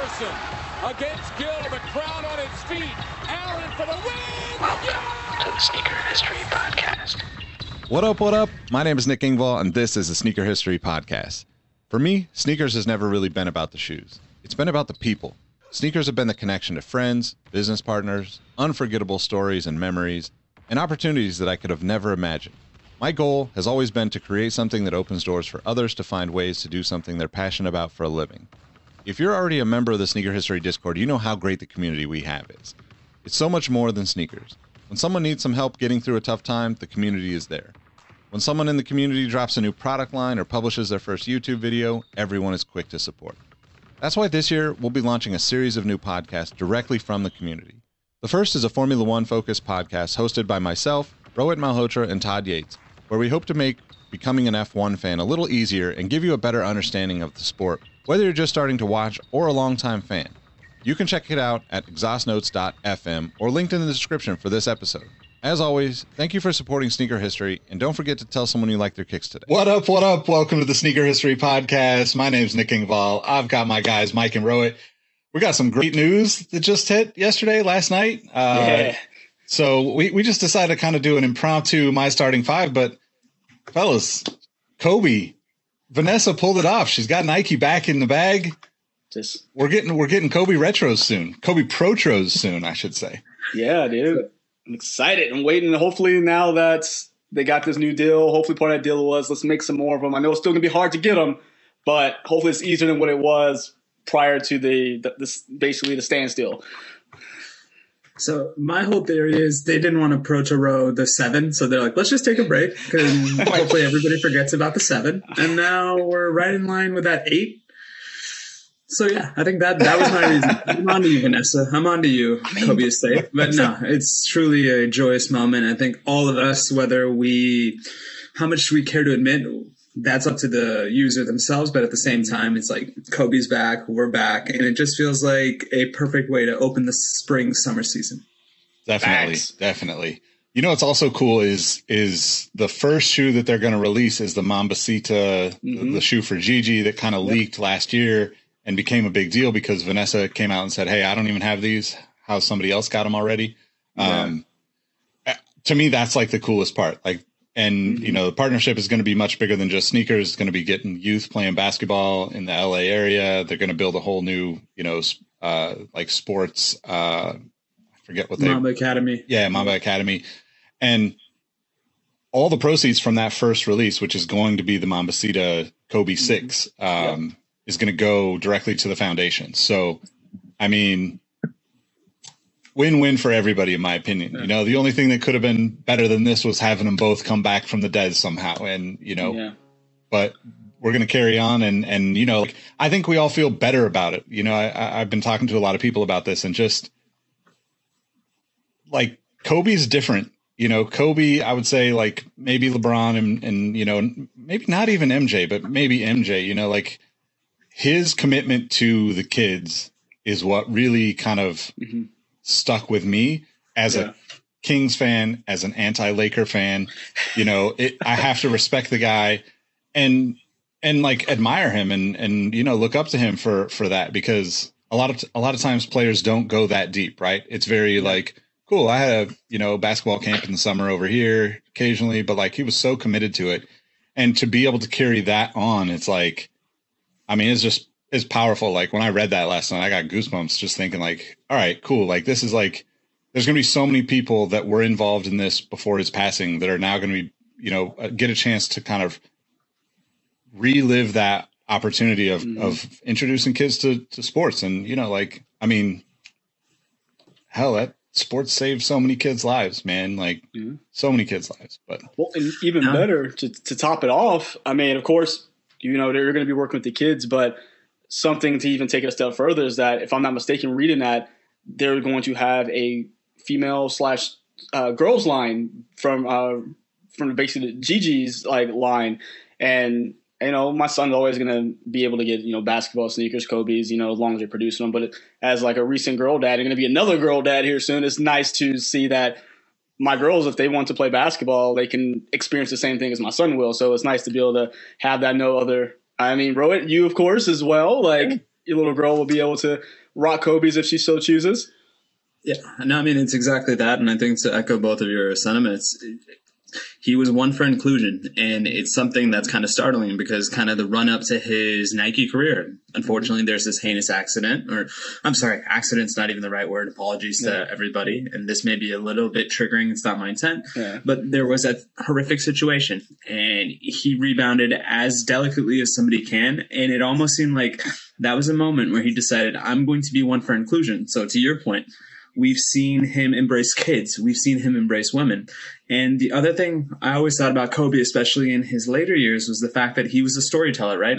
Iverson against Gill. The crowd on its feet. Allen for the win. Welcome to the Sneaker History Podcast. What up, what up? My name is Nick Engvall, and this is the Sneaker History Podcast. For me, sneakers has never really been about the shoes. It's been about the people. Sneakers have been the connection to friends, business partners, unforgettable stories and memories, and opportunities that I could have never imagined. My goal has always been to create something that opens doors for others to find ways to do something they're passionate about for a living. If you're already a member of the Sneaker History Discord, you know how great the community we have is. It's so much more than sneakers. When someone needs some help getting through a tough time, the community is there. When someone in the community drops a new product line or publishes their first YouTube video, everyone is quick to support. That's why this year we'll be launching a series of new podcasts directly from the community. The first is a Formula One focused podcast hosted by myself, Rohit Malhotra, and Todd Yates, where we hope to make becoming an F1 fan a little easier and give you a better understanding of the sport, whether you're just starting to watch or a longtime fan. You can check it out at exhaustnotes.fm or linked in the description for this episode. As always, thank you for supporting Sneaker History, and don't forget to tell someone you like their kicks today. What up, what up? Welcome to the Sneaker History Podcast. My name's Nick Engvall. I've got my guys, Mike and Rohit. We got some great news that just hit yesterday, last night. Uh, Yeah. So we, we just decided to kind of do an impromptu My Starting Five, but fellas, Kobe, Vanessa pulled it off. She's got Nike back in the bag. Just We're getting we're getting Kobe retros soon. Kobe Protros soon, I should say. yeah, dude. I'm excited. I'm waiting. Hopefully now that they got this new deal, hopefully part of that deal was let's make some more of them. I know it's still gonna be hard to get them, but hopefully it's easier than what it was prior to the, the this basically the standstill. So my whole theory is they didn't want to approach a row the seven, so they're like, let's just take a break because hopefully everybody forgets about the seven, and now we're right in line with that eight. So yeah, I think that that was my reason. I'm on to you, Vanessa. I'm on to you, Kobe Estate. But no, it's truly a joyous moment. I think all of us, whether we, how much we care to admit, that's up to the user themselves. But at the same time, it's like Kobe's back, we're back, and it just feels like a perfect way to open the spring summer season. Definitely, Facts. definitely. You know what's also cool is is the first shoe that they're going to release is the Mambacita, the, the shoe for Gigi that kind of leaked last year and became a big deal because Vanessa came out and said, "Hey, I don't even have these. How somebody else got them already?" Um, uh, to me, that's like the coolest part. Like, and you know, the partnership is going to be much bigger than just sneakers. It's going to be getting youth playing basketball in the LA area. They're going to build a whole new, you know, uh, like sports. Uh, I forget what they Mamba Academy. yeah, Mamba Academy. And all the proceeds from that first release, which is going to be the Mambacita Kobe 6, um, is going to go directly to the foundation. So, I mean, win win for everybody, in my opinion. You know, the only thing that could have been better than this was having them both come back from the dead somehow. And, you know, Yeah. but we're going to carry on and and you know like, i think we all feel better about it you know I, I i've been talking to a lot of people about this and just like kobe's different you know kobe i would say like maybe lebron and and you know maybe not even mj but maybe mj you know like his commitment to the kids is what really kind of mm-hmm. Stuck with me as Yeah. a Kings fan, as an anti-Laker fan, you know, it, I have to respect the guy and and like admire him and and you know look up to him for for that because a lot of a lot of times players don't go that deep, right? It's very like cool. I had a you know basketball camp in the summer over here occasionally, but like he was so committed to it, and to be able to carry that on, it's like, I mean, it's just is powerful. Like when I read that last night, I got goosebumps just thinking like, all right, cool. Like this is like, there's going to be so many people that were involved in this before his passing that are now going to be, you know, uh, get a chance to kind of relive that opportunity of, Mhm. of introducing kids to, to sports. And, you know, like, I mean, hell, that sports saved so many kids' lives, man. Like Mhm. so many kids' lives, but Well, and even Yeah. better to, to top it off. I mean, of course, you know they're going to be working with the kids, but something to even take it a step further is that if I'm not mistaken, reading that they're going to have a female slash uh, girls line from uh, from basically Gigi's like line, and you know my son's always going to be able to get you know basketball sneakers, Kobe's, you know as long as they're producing them. But as like a recent girl dad, and going to be another girl dad here soon. It's nice to see that my girls, if they want to play basketball, they can experience the same thing as my son will. So it's nice to be able to have that no other. I mean, Rowan, you of course as well. Like your little girl will be able to rock Kobe's if she so chooses. Yeah, no, I mean it's exactly that, and I think to echo both of your sentiments, he was one for inclusion, and it's something that's kind of startling because kind of the run up to his Nike career. Unfortunately, there's this heinous accident, or I'm sorry, accident's not even the right word. Apologies to everybody, and this may be a little bit triggering. It's not my intent, Yeah. but there was that horrific situation, and he rebounded as delicately as somebody can, and it almost seemed like that was a moment where he decided, "I'm going to be one for inclusion." So to your point we've seen him embrace kids. We've seen him embrace women. And the other thing i always thought about kobe especially in his later years was the fact that he was a storyteller right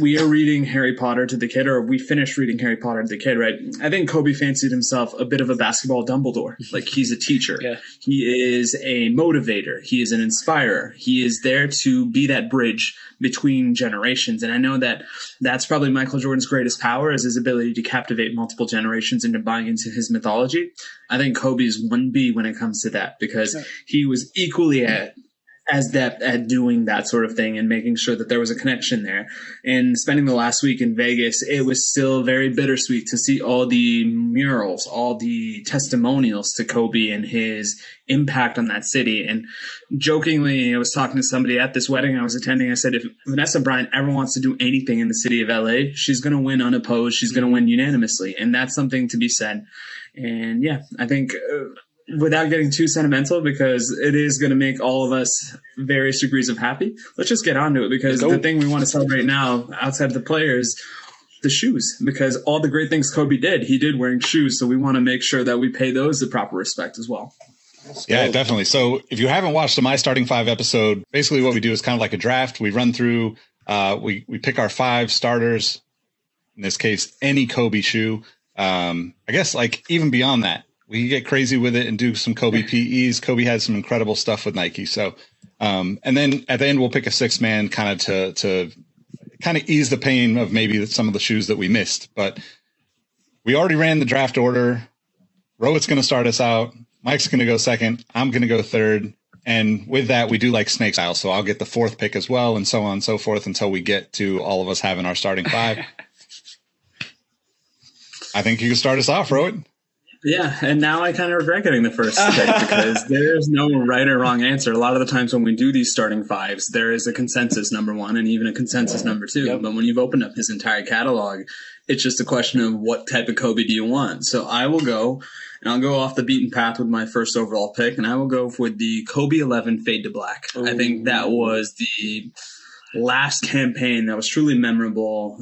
we are reading harry potter to the kid or we finished reading harry potter to the kid right? I think kobe fancied himself a bit of a basketball dumbledore. Like he's a teacher. Yeah. he is a motivator. He is an inspirer. He is there to be that bridge between generations. And i know that that's probably michael jordan's greatest power is his ability to captivate multiple generations into buying into his mythology. I think kobe is 1b when it comes to that because he was equally at as depth at doing that sort of thing and making sure that there was a connection there. And spending the last week in Vegas, it was still very bittersweet to see all the murals, all the testimonials to Kobe and his impact on that city. And jokingly, I was talking to somebody at this wedding I was attending. I said, if Vanessa Bryant ever wants to do anything in the city of LA, she's going to win unopposed. She's going to win unanimously. And that's something to be said. And yeah, I think uh, without getting too sentimental because it is going to make all of us various degrees of happy. Let's just get on to it because Go. the thing we want to celebrate now outside the players the shoes because all the great things Kobe did, he did wearing shoes. So we want to make sure that we pay those the proper respect as well. Yeah, definitely. So if you haven't watched the My Starting Five episode, basically what we do is kind of like a draft. We run through, uh, we we pick our five starters. In this case, any Kobe shoe. Um, I guess like even beyond that, we can get crazy with it and do some Kobe PEs. Kobe had some incredible stuff with Nike. So, um, and then at the end we'll pick a six man kind of to to kind of ease the pain of maybe some of the shoes that we missed. But we already ran the draft order. Rohit's going to start us out. Mike's going to go second. I'm going to go third. And with that, we do like snake style. So I'll get the fourth pick as well, and so on and so forth until we get to all of us having our starting five. I think you can start us off, Rohit. Yeah, and now I kind of regret getting the first pick because there's no right or wrong answer. A lot of the times when we do these starting fives, there is a consensus number one and even a consensus number two. Yep. But when you've opened up his entire catalog, it's just a question of what type of Kobe do you want. So I will go, and I'll go off the beaten path with my first overall pick, and I will go with the Kobe 11 Fade to Black. I think that was the last campaign that was truly memorable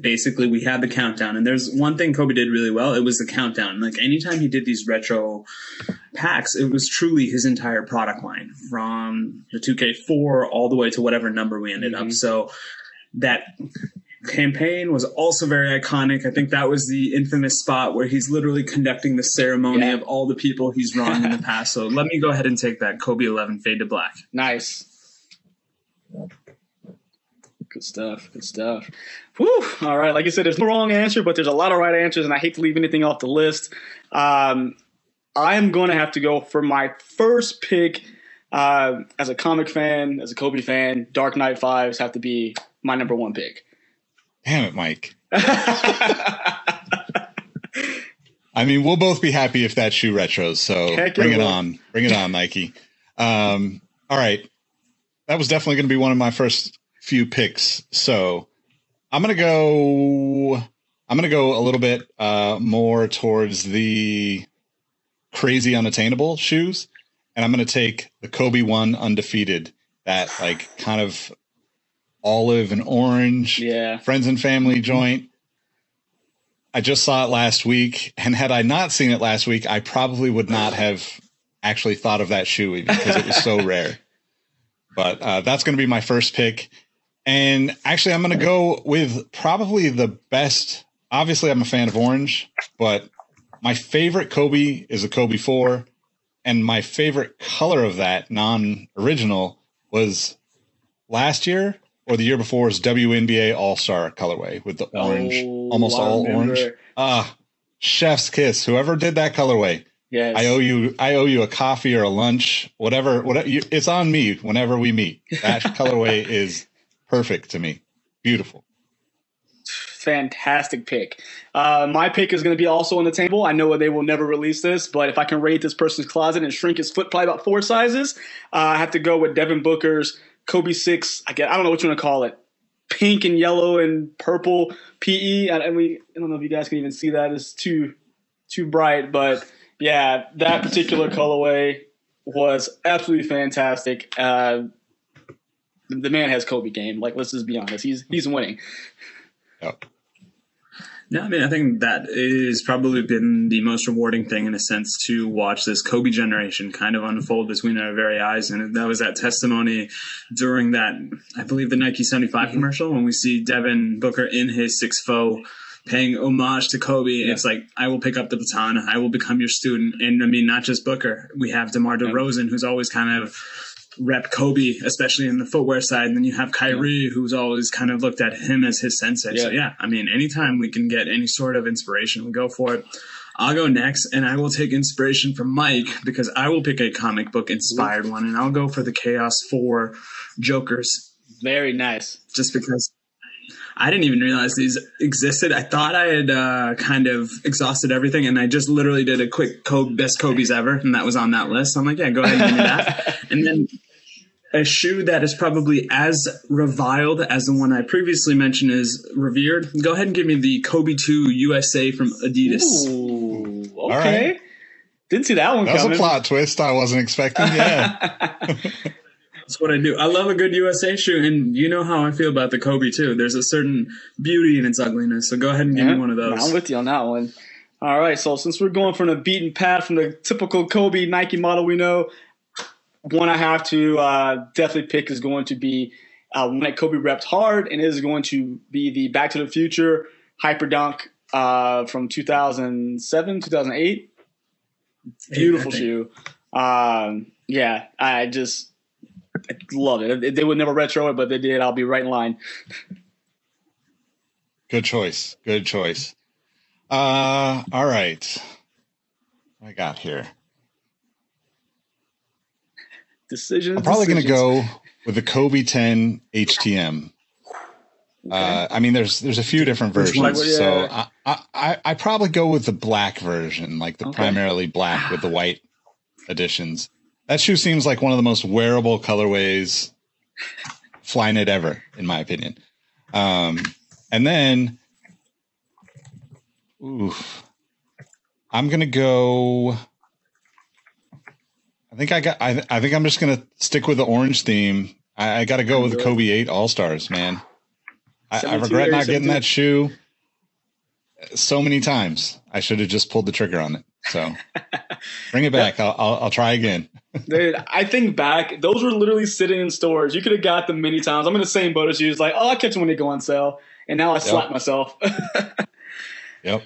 basically we had the countdown. And there's one thing kobe did really well. It was the countdown. Like anytime he did these retro packs it was truly his entire product line from the 2k4 all the way to whatever number we ended up. Mm-hmm. So that campaign was also very iconic. I think that was the infamous spot where he's literally conducting the ceremony Yeah. of all the people he's wronged in the past. So let me go ahead and take that kobe 11 fade to black. Nice. Good stuff. Good stuff. Whew. All right. Like I said, there's no wrong answer, but there's a lot of right answers, and I hate to leave anything off the list. Um, I'm going to have to go for my first pick uh, as a comic fan, as a Kobe fan. Dark Knight Fives have to be my number one pick. Damn it, Mike. I mean, we'll both be happy if that shoe retros. So Heck, bring it it will. on. Bring it on, Nike. Um, all right. That was definitely going to be one of my first few picks. So I'm gonna go. I'm gonna go a little bit uh, more towards the crazy unattainable shoes, and I'm gonna take the Kobe one undefeated. That like kind of olive and orange, Yeah. friends and family joint. I just saw it last week, and had I not seen it last week, I probably would not have actually thought of that shoe even because it was so rare. But uh, that's going to be my first pick. And actually, I'm going to go with probably the best. Obviously, I'm a fan of orange, but my favorite Kobe is a Kobe 4. And my favorite color of that non original was last year or the year before is WNBA All Star colorway with the orange, Oh, almost all remember. orange. Ah, chef's kiss. Whoever did that colorway, Yes. I owe you. I owe you a coffee or a lunch, whatever. Whatever. You, it's on me whenever we meet. That colorway is perfect to me. Beautiful. fantastic pick. Uh, my pick is going to be also on the table. I know they will never release this, but if I can raid this person's closet and shrink his foot probably about four sizes, uh, I have to go with Devin Booker's Kobe Six. I get. I don't know what you want to call it. Pink and yellow and purple PE. And we. I don't know if you guys can even see that. It's too too bright, but yeah, that particular colorway was absolutely fantastic. Uh, the the man has Kobe game. Like, let's just be honest. He's he's winning. Yep. Yeah, I mean, I think that is probably been the most rewarding thing in a sense to watch this Kobe generation kind of unfold between our very eyes. And that was that testimony during that, I believe, the Nike 75 mm-hmm. commercial when we see Devin Booker in his six foe paying homage to Kobe. It's like, I will pick up the baton. I will become your student. And I mean, not just Booker. We have DeMar DeRozan, who's always kind of rep Kobe, especially in the footwear side. And then you have Kyrie, who's always kind of looked at him as his sensei. So Yeah. yeah, I mean, anytime we can get any sort of inspiration, we go for it. I'll go next, and I will take inspiration from Mike because I will pick a comic book inspired one, and I'll go for the Chaos Four Jokers, Very nice. just because I didn't even realize these existed. I thought I had uh, kind of exhausted everything, and I just literally did a quick Kobe, best Kobe's ever, and that was on that list. So I'm like, yeah, go ahead and do that. and then a shoe that is probably as reviled as the one I previously mentioned is revered. Go ahead and give me the Kobe 2 USA from Adidas. Ooh, okay. right. Didn't see that one That was a plot twist I wasn't expecting. Yeah. That's what I do. I love a good USA shoe, and you know how I feel about the Kobe too. There's a certain beauty in its ugliness. So go ahead and give Yeah, me one of those. I'm with you on that one. All right, so since we're going from the beaten path from the typical Kobe Nike model we know, one I have to uh, definitely pick is going to be uh, one that Kobe repped hard, and it is going to be the Back to the Future Hyper Dunk uh, from 2007, 2008. Beautiful I shoe. Um, yeah, I just I love it. They would never retro it, but they did. I'll be right in line. Good choice. Good choice. Uh, all right. What I got here. Decisions. I'm probably going to go with the Kobe 10 HTM. Uh, I mean, there's there's a few different versions, so Yeah. I, I I I probably go with the black version, like the Okay. primarily black with the white additions. That shoe seems like one of the most wearable colorways Flyknit ever, in my opinion. Um, and then, oof, I'm gonna go. I think I got. I, I think I'm just gonna stick with the orange theme. I, I got to go with the Kobe Eight All Stars, man. I, I regret not getting that shoe so many times. I should have just pulled the trigger on it. So bring it back. I'll, I'll, I'll try again. Dude, I think back, those were literally sitting in stores. You could have got them many times. I'm in the same boat as you. It's like, oh, I catch them when they go on sale. And now I slap myself. Yep.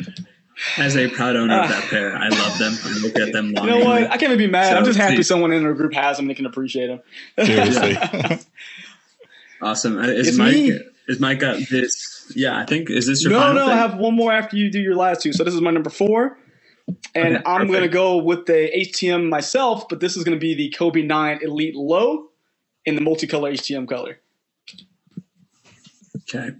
As a proud owner of that pair, I love them. I look at them you know what? I can't even be mad. I'm just happy see- someone in our group has them and they can appreciate them. Seriously. Awesome. Uh, Is It's Mike? me. Is Mike got this? Yeah, I think. Is this your No, final no, thing? I have one more after you do your last two. So this is my number four. And Okay, I'm going to go with the HTM myself, but this is going to be the Kobe 9 Elite Low in the multicolor HTM color. Okay.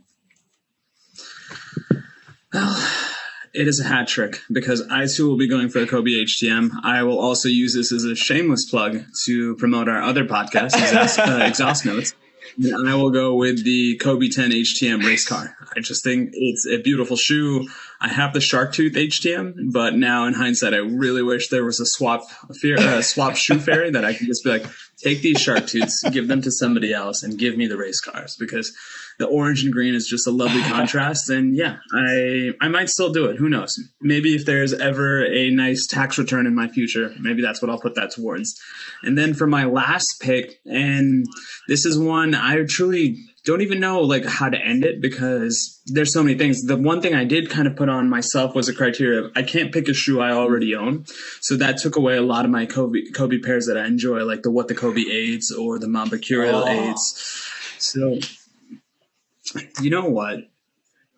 Well, it is a hat trick because I too will be going for a Kobe HTM. I will also use this as a shameless plug to promote our other podcast, Exhaust, uh, Exhaust Notes. And I will go with the Kobe 10 HTM race car. I just think it's a beautiful shoe. I have the Shark Tooth HTM, but now in hindsight, I really wish there was a swap a uh, swap shoe fairy that I could just be like, take these Shark Tooths, give them to somebody else, and give me the race cars because the orange and green is just a lovely contrast. And yeah, I I might still do it. Who knows? Maybe if there's ever a nice tax return in my future, maybe that's what I'll put that towards. And then for my last pick, and this is one I truly don't even know like how to end it because there's so many things. The one thing I did kind of put on myself was a criteria of I can't pick a shoe I already own. So that took away a lot of my Kobe Kobe pairs that I enjoy, like the What the Kobe eights or the Mamba Curial Oh. Eights. So you know what?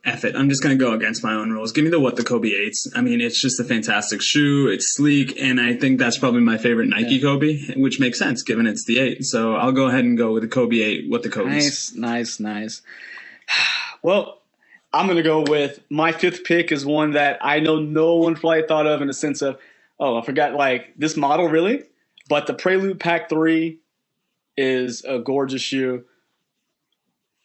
F it. I'm just gonna go against my own rules. Give me the what the Kobe eights. I mean, it's just a fantastic shoe. It's sleek, and I think that's probably my favorite Nike Kobe, which makes sense given it's the eight. So I'll go ahead and go with the Kobe eight. What the Kobe's. Nice, nice, nice. Well, I'm gonna go with my fifth pick is one that I know no one probably thought of in the sense of, oh, I forgot like this model really, but the Prelude Pack Three is a gorgeous shoe.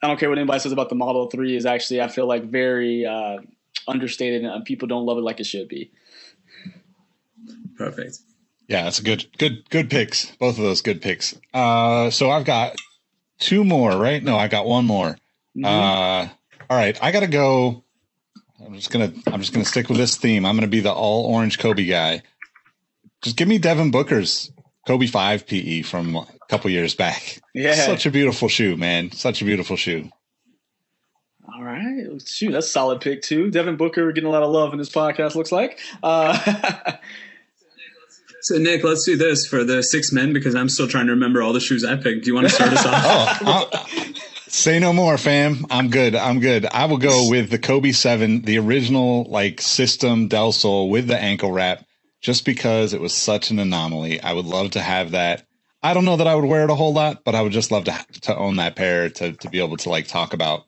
I don't care what anybody says about the Model Three. Is actually I feel like very uh, understated and people don't love it like it should be. Perfect. Yeah, that's a good, good, good picks. Both of those good picks. Uh, so I've got two more, right? No, I got one more. Uh, all right, I gotta go. I'm just gonna, I'm just gonna stick with this theme. I'm gonna be the all orange Kobe guy. Just give me Devin Booker's Kobe Five PE from a couple years back. Yeah. such a beautiful shoe, man. Such a beautiful shoe. All right, shoot, that's a solid pick too. Devin Booker getting a lot of love in this podcast. Looks like. Uh, So Nick, let's do this for the six men because I'm still trying to remember all the shoes I picked. Do you want to start us off? Oh, say no more, fam. I'm good. I'm good. I will go with the Kobe Seven, the original like system Del Sol with the ankle wrap, just because it was such an anomaly. I would love to have that. I don't know that I would wear it a whole lot, but I would just love to to own that pair to to be able to like talk about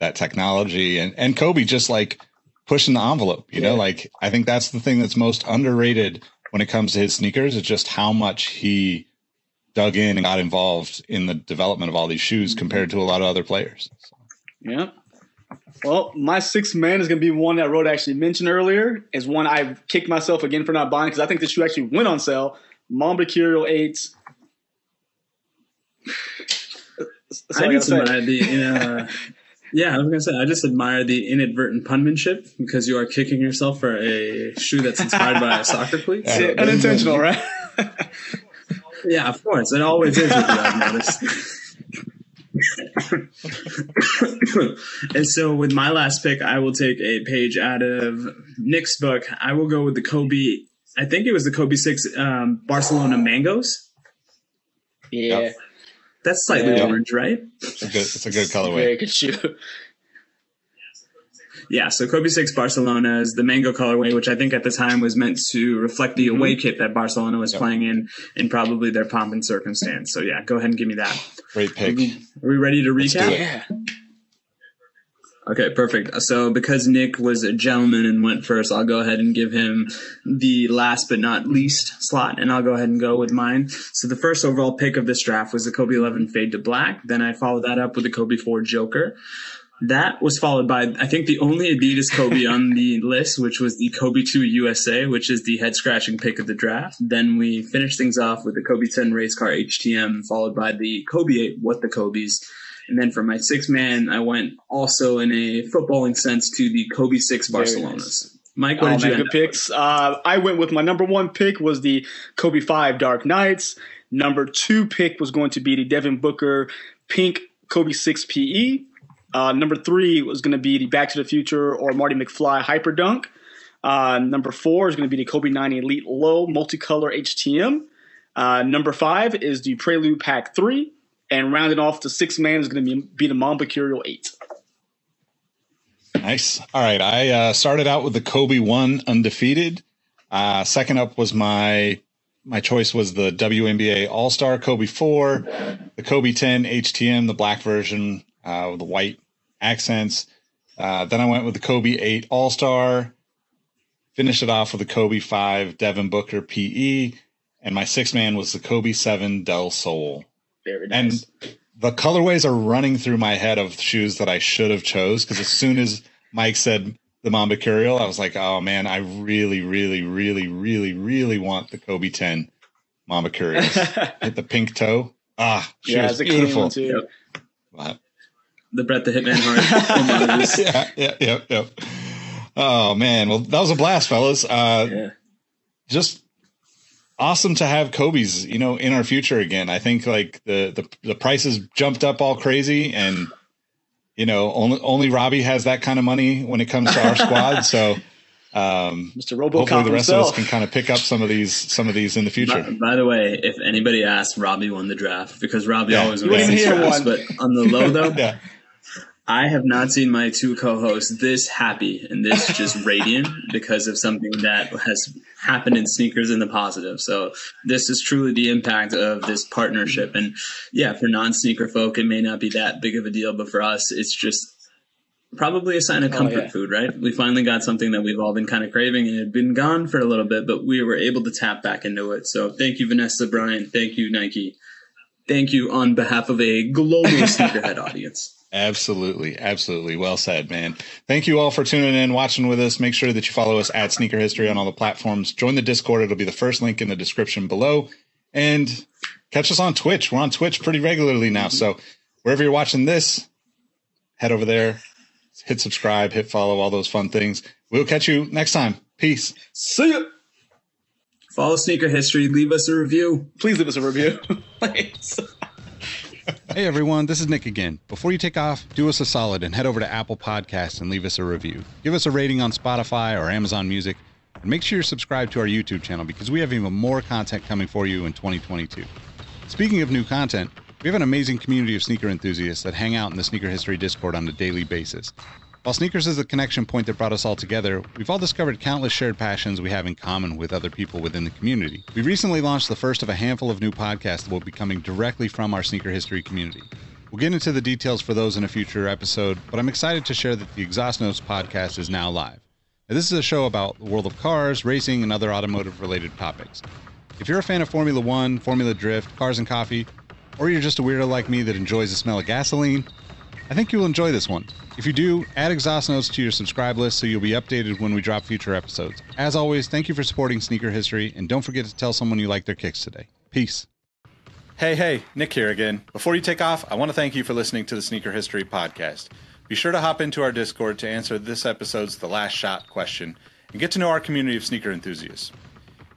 that technology and and Kobe just like pushing the envelope. You know, like I think that's the thing that's most underrated when it comes to his sneakers. Is just how much he dug in and got involved in the development of all these shoes mm-hmm. compared to a lot of other players. Yeah. Well, my sixth man is going to be one that Rohit actually mentioned earlier. Is one I kicked myself again for not buying because I think the shoe actually went on sale. Mamba Curial Eights. That's all I I just gotta admire the uh, yeah. I was gonna say I just admire the inadvertent punmanship because you are kicking yourself for a shoe that's inspired by a soccer cleat. Yeah, So- unintentional, right? yeah, of course, it always is. With you, I've noticed. and so, with my last pick, I will take a page out of Nick's book. I will go with the Kobe. I think it was the Kobe Six um, Barcelona Mangoes. yeah, That's slightly Yeah. orange, right? It's a good, it's a good colorway. very good shoe. Yeah, so Kobe Six Barcelona is the mango colorway, which I think at the time was meant to reflect the mm-hmm. away kit that Barcelona was playing in, and probably their pomp and circumstance. So yeah, go ahead and give me that. Great pick. Are we ready to Let's do recap? it. Yeah, Okay, perfect. So because Nick was a gentleman and went first, I'll go ahead and give him the last but not least slot, and I'll go ahead and go with mine. So the first overall pick of this draft was the Kobe 11 Fade to Black. Then I followed that up with the Kobe 4 Joker. That was followed by, I think, the only Adidas Kobe on the list, which was the Kobe 2 USA, which is the head scratching pick of the draft. Then we finished things off with the Kobe 10 Race Car HTM, followed by the Kobe 8 What the Kobe's. And then for my six man, I went also in a footballing sense to the Kobe 6 Very Barcelonas. Mike, what Oh, did you end picks. Uh, I went with my number one pick was the Kobe Five Dark Knights. Number two pick was going to be the Devin Booker Pink Kobe Six PE. Uh, number three was going to be the Back to the Future or Marty McFly Hyper Dunk. Uh, number four is going to be the Kobe 9 Elite Low Multicolor HTM. Uh, number five is the Prelude Pack 3. And rounding off the six man is going to be, be the Mamba Curial 8. Nice. All right. I uh, started out with the Kobe one undefeated. Uh, second up was my my choice was the WNBA All Star Kobe four, the Kobe ten HTM, the black version uh, with the white accents. Uh, then I went with the Kobe eight All Star. Finished it off with the Kobe five Devin Booker PE, and my sixth man was the Kobe seven Del Sol. Very nice. And the colorways are running through my head of shoes that I should have chose because as soon as Mike said the Mamba Curial, I was like, oh man, I really, really, really, really, really want the Kobe 10 Mamba Curials. Hit the pink toe. Ah, she yeah, was it's a beautiful. too. But- The Brett the Hitman Hart. homages. yeah, yeah, yeah, yeah. Oh man, well that was a blast, fellas. Uh, yeah. just awesome to have Kobe's, you know, in our future again. I think like the the the prices jumped up all crazy, and you know, only only Robbie has that kind of money when it comes to our squad. So um, Mr. hopefully the rest himself. of us can kind of pick up some of these some of these in the future. by the way, if anybody asks, Robbie won the draft because Robbie Yeah. always wins wouldn't these drafts. But on the low though, Yeah, I have not seen my two co-hosts this happy and this just radiant because of something that has happened in sneakers in the positive. So this is truly the impact of this partnership. And yeah, for non-sneaker folk, it may not be that big of a deal, but for us, it's just probably a sign of Oh, comfort yeah. food, right? We finally got something that we've all been kind of craving and it had been gone for a little bit, but we were able to tap back into it. So thank you, Vanessa, Bryant. Thank you, Nike. Thank you on behalf of a global sneakerhead audience. Absolutely, absolutely. Well said, man. Thank you all for tuning in, watching with us. Make sure that you follow us at Sneaker History on all the platforms. Join the Discord; it'll be the first link in the description below, and catch us on Twitch. We're on Twitch pretty regularly now, so wherever you're watching this, head over there, hit subscribe, hit follow, all those fun things. We'll catch you next time. Peace. See ya. Follow Sneaker History. Leave us a review. Please leave us a review. Please. Hey everyone, this is Nick again. Before you take off, do us a solid and head over to Apple Podcasts and leave us a review. Give us a rating on Spotify or Amazon Music, and make sure you're subscribed to our YouTube channel because we have even more content coming for you in 2022. Speaking of new content, we have an amazing community of sneaker enthusiasts that hang out in the Sneaker History Discord on a daily basis. While sneakers is the connection point that brought us all together, we've all discovered countless shared passions we have in common with other people within the community. We recently launched the first of a handful of new podcasts that will be coming directly from our sneaker history community. We'll get into the details for those in a future episode, but I'm excited to share that the Exhaust Notes podcast is now live. Now, this is a show about the world of cars, racing, and other automotive related topics. If you're a fan of Formula One, Formula Drift, cars and coffee, or you're just a weirdo like me that enjoys the smell of gasoline, I think you'll enjoy this one. If you do, add Exhaust Notes to your subscribe list so you'll be updated when we drop future episodes. As always, thank you for supporting Sneaker History, and don't forget to tell someone you like their kicks today. Peace. Hey, hey, Nick here again. Before you take off, I want to thank you for listening to the Sneaker History podcast. Be sure to hop into our Discord to answer this episode's The Last Shot question and get to know our community of sneaker enthusiasts.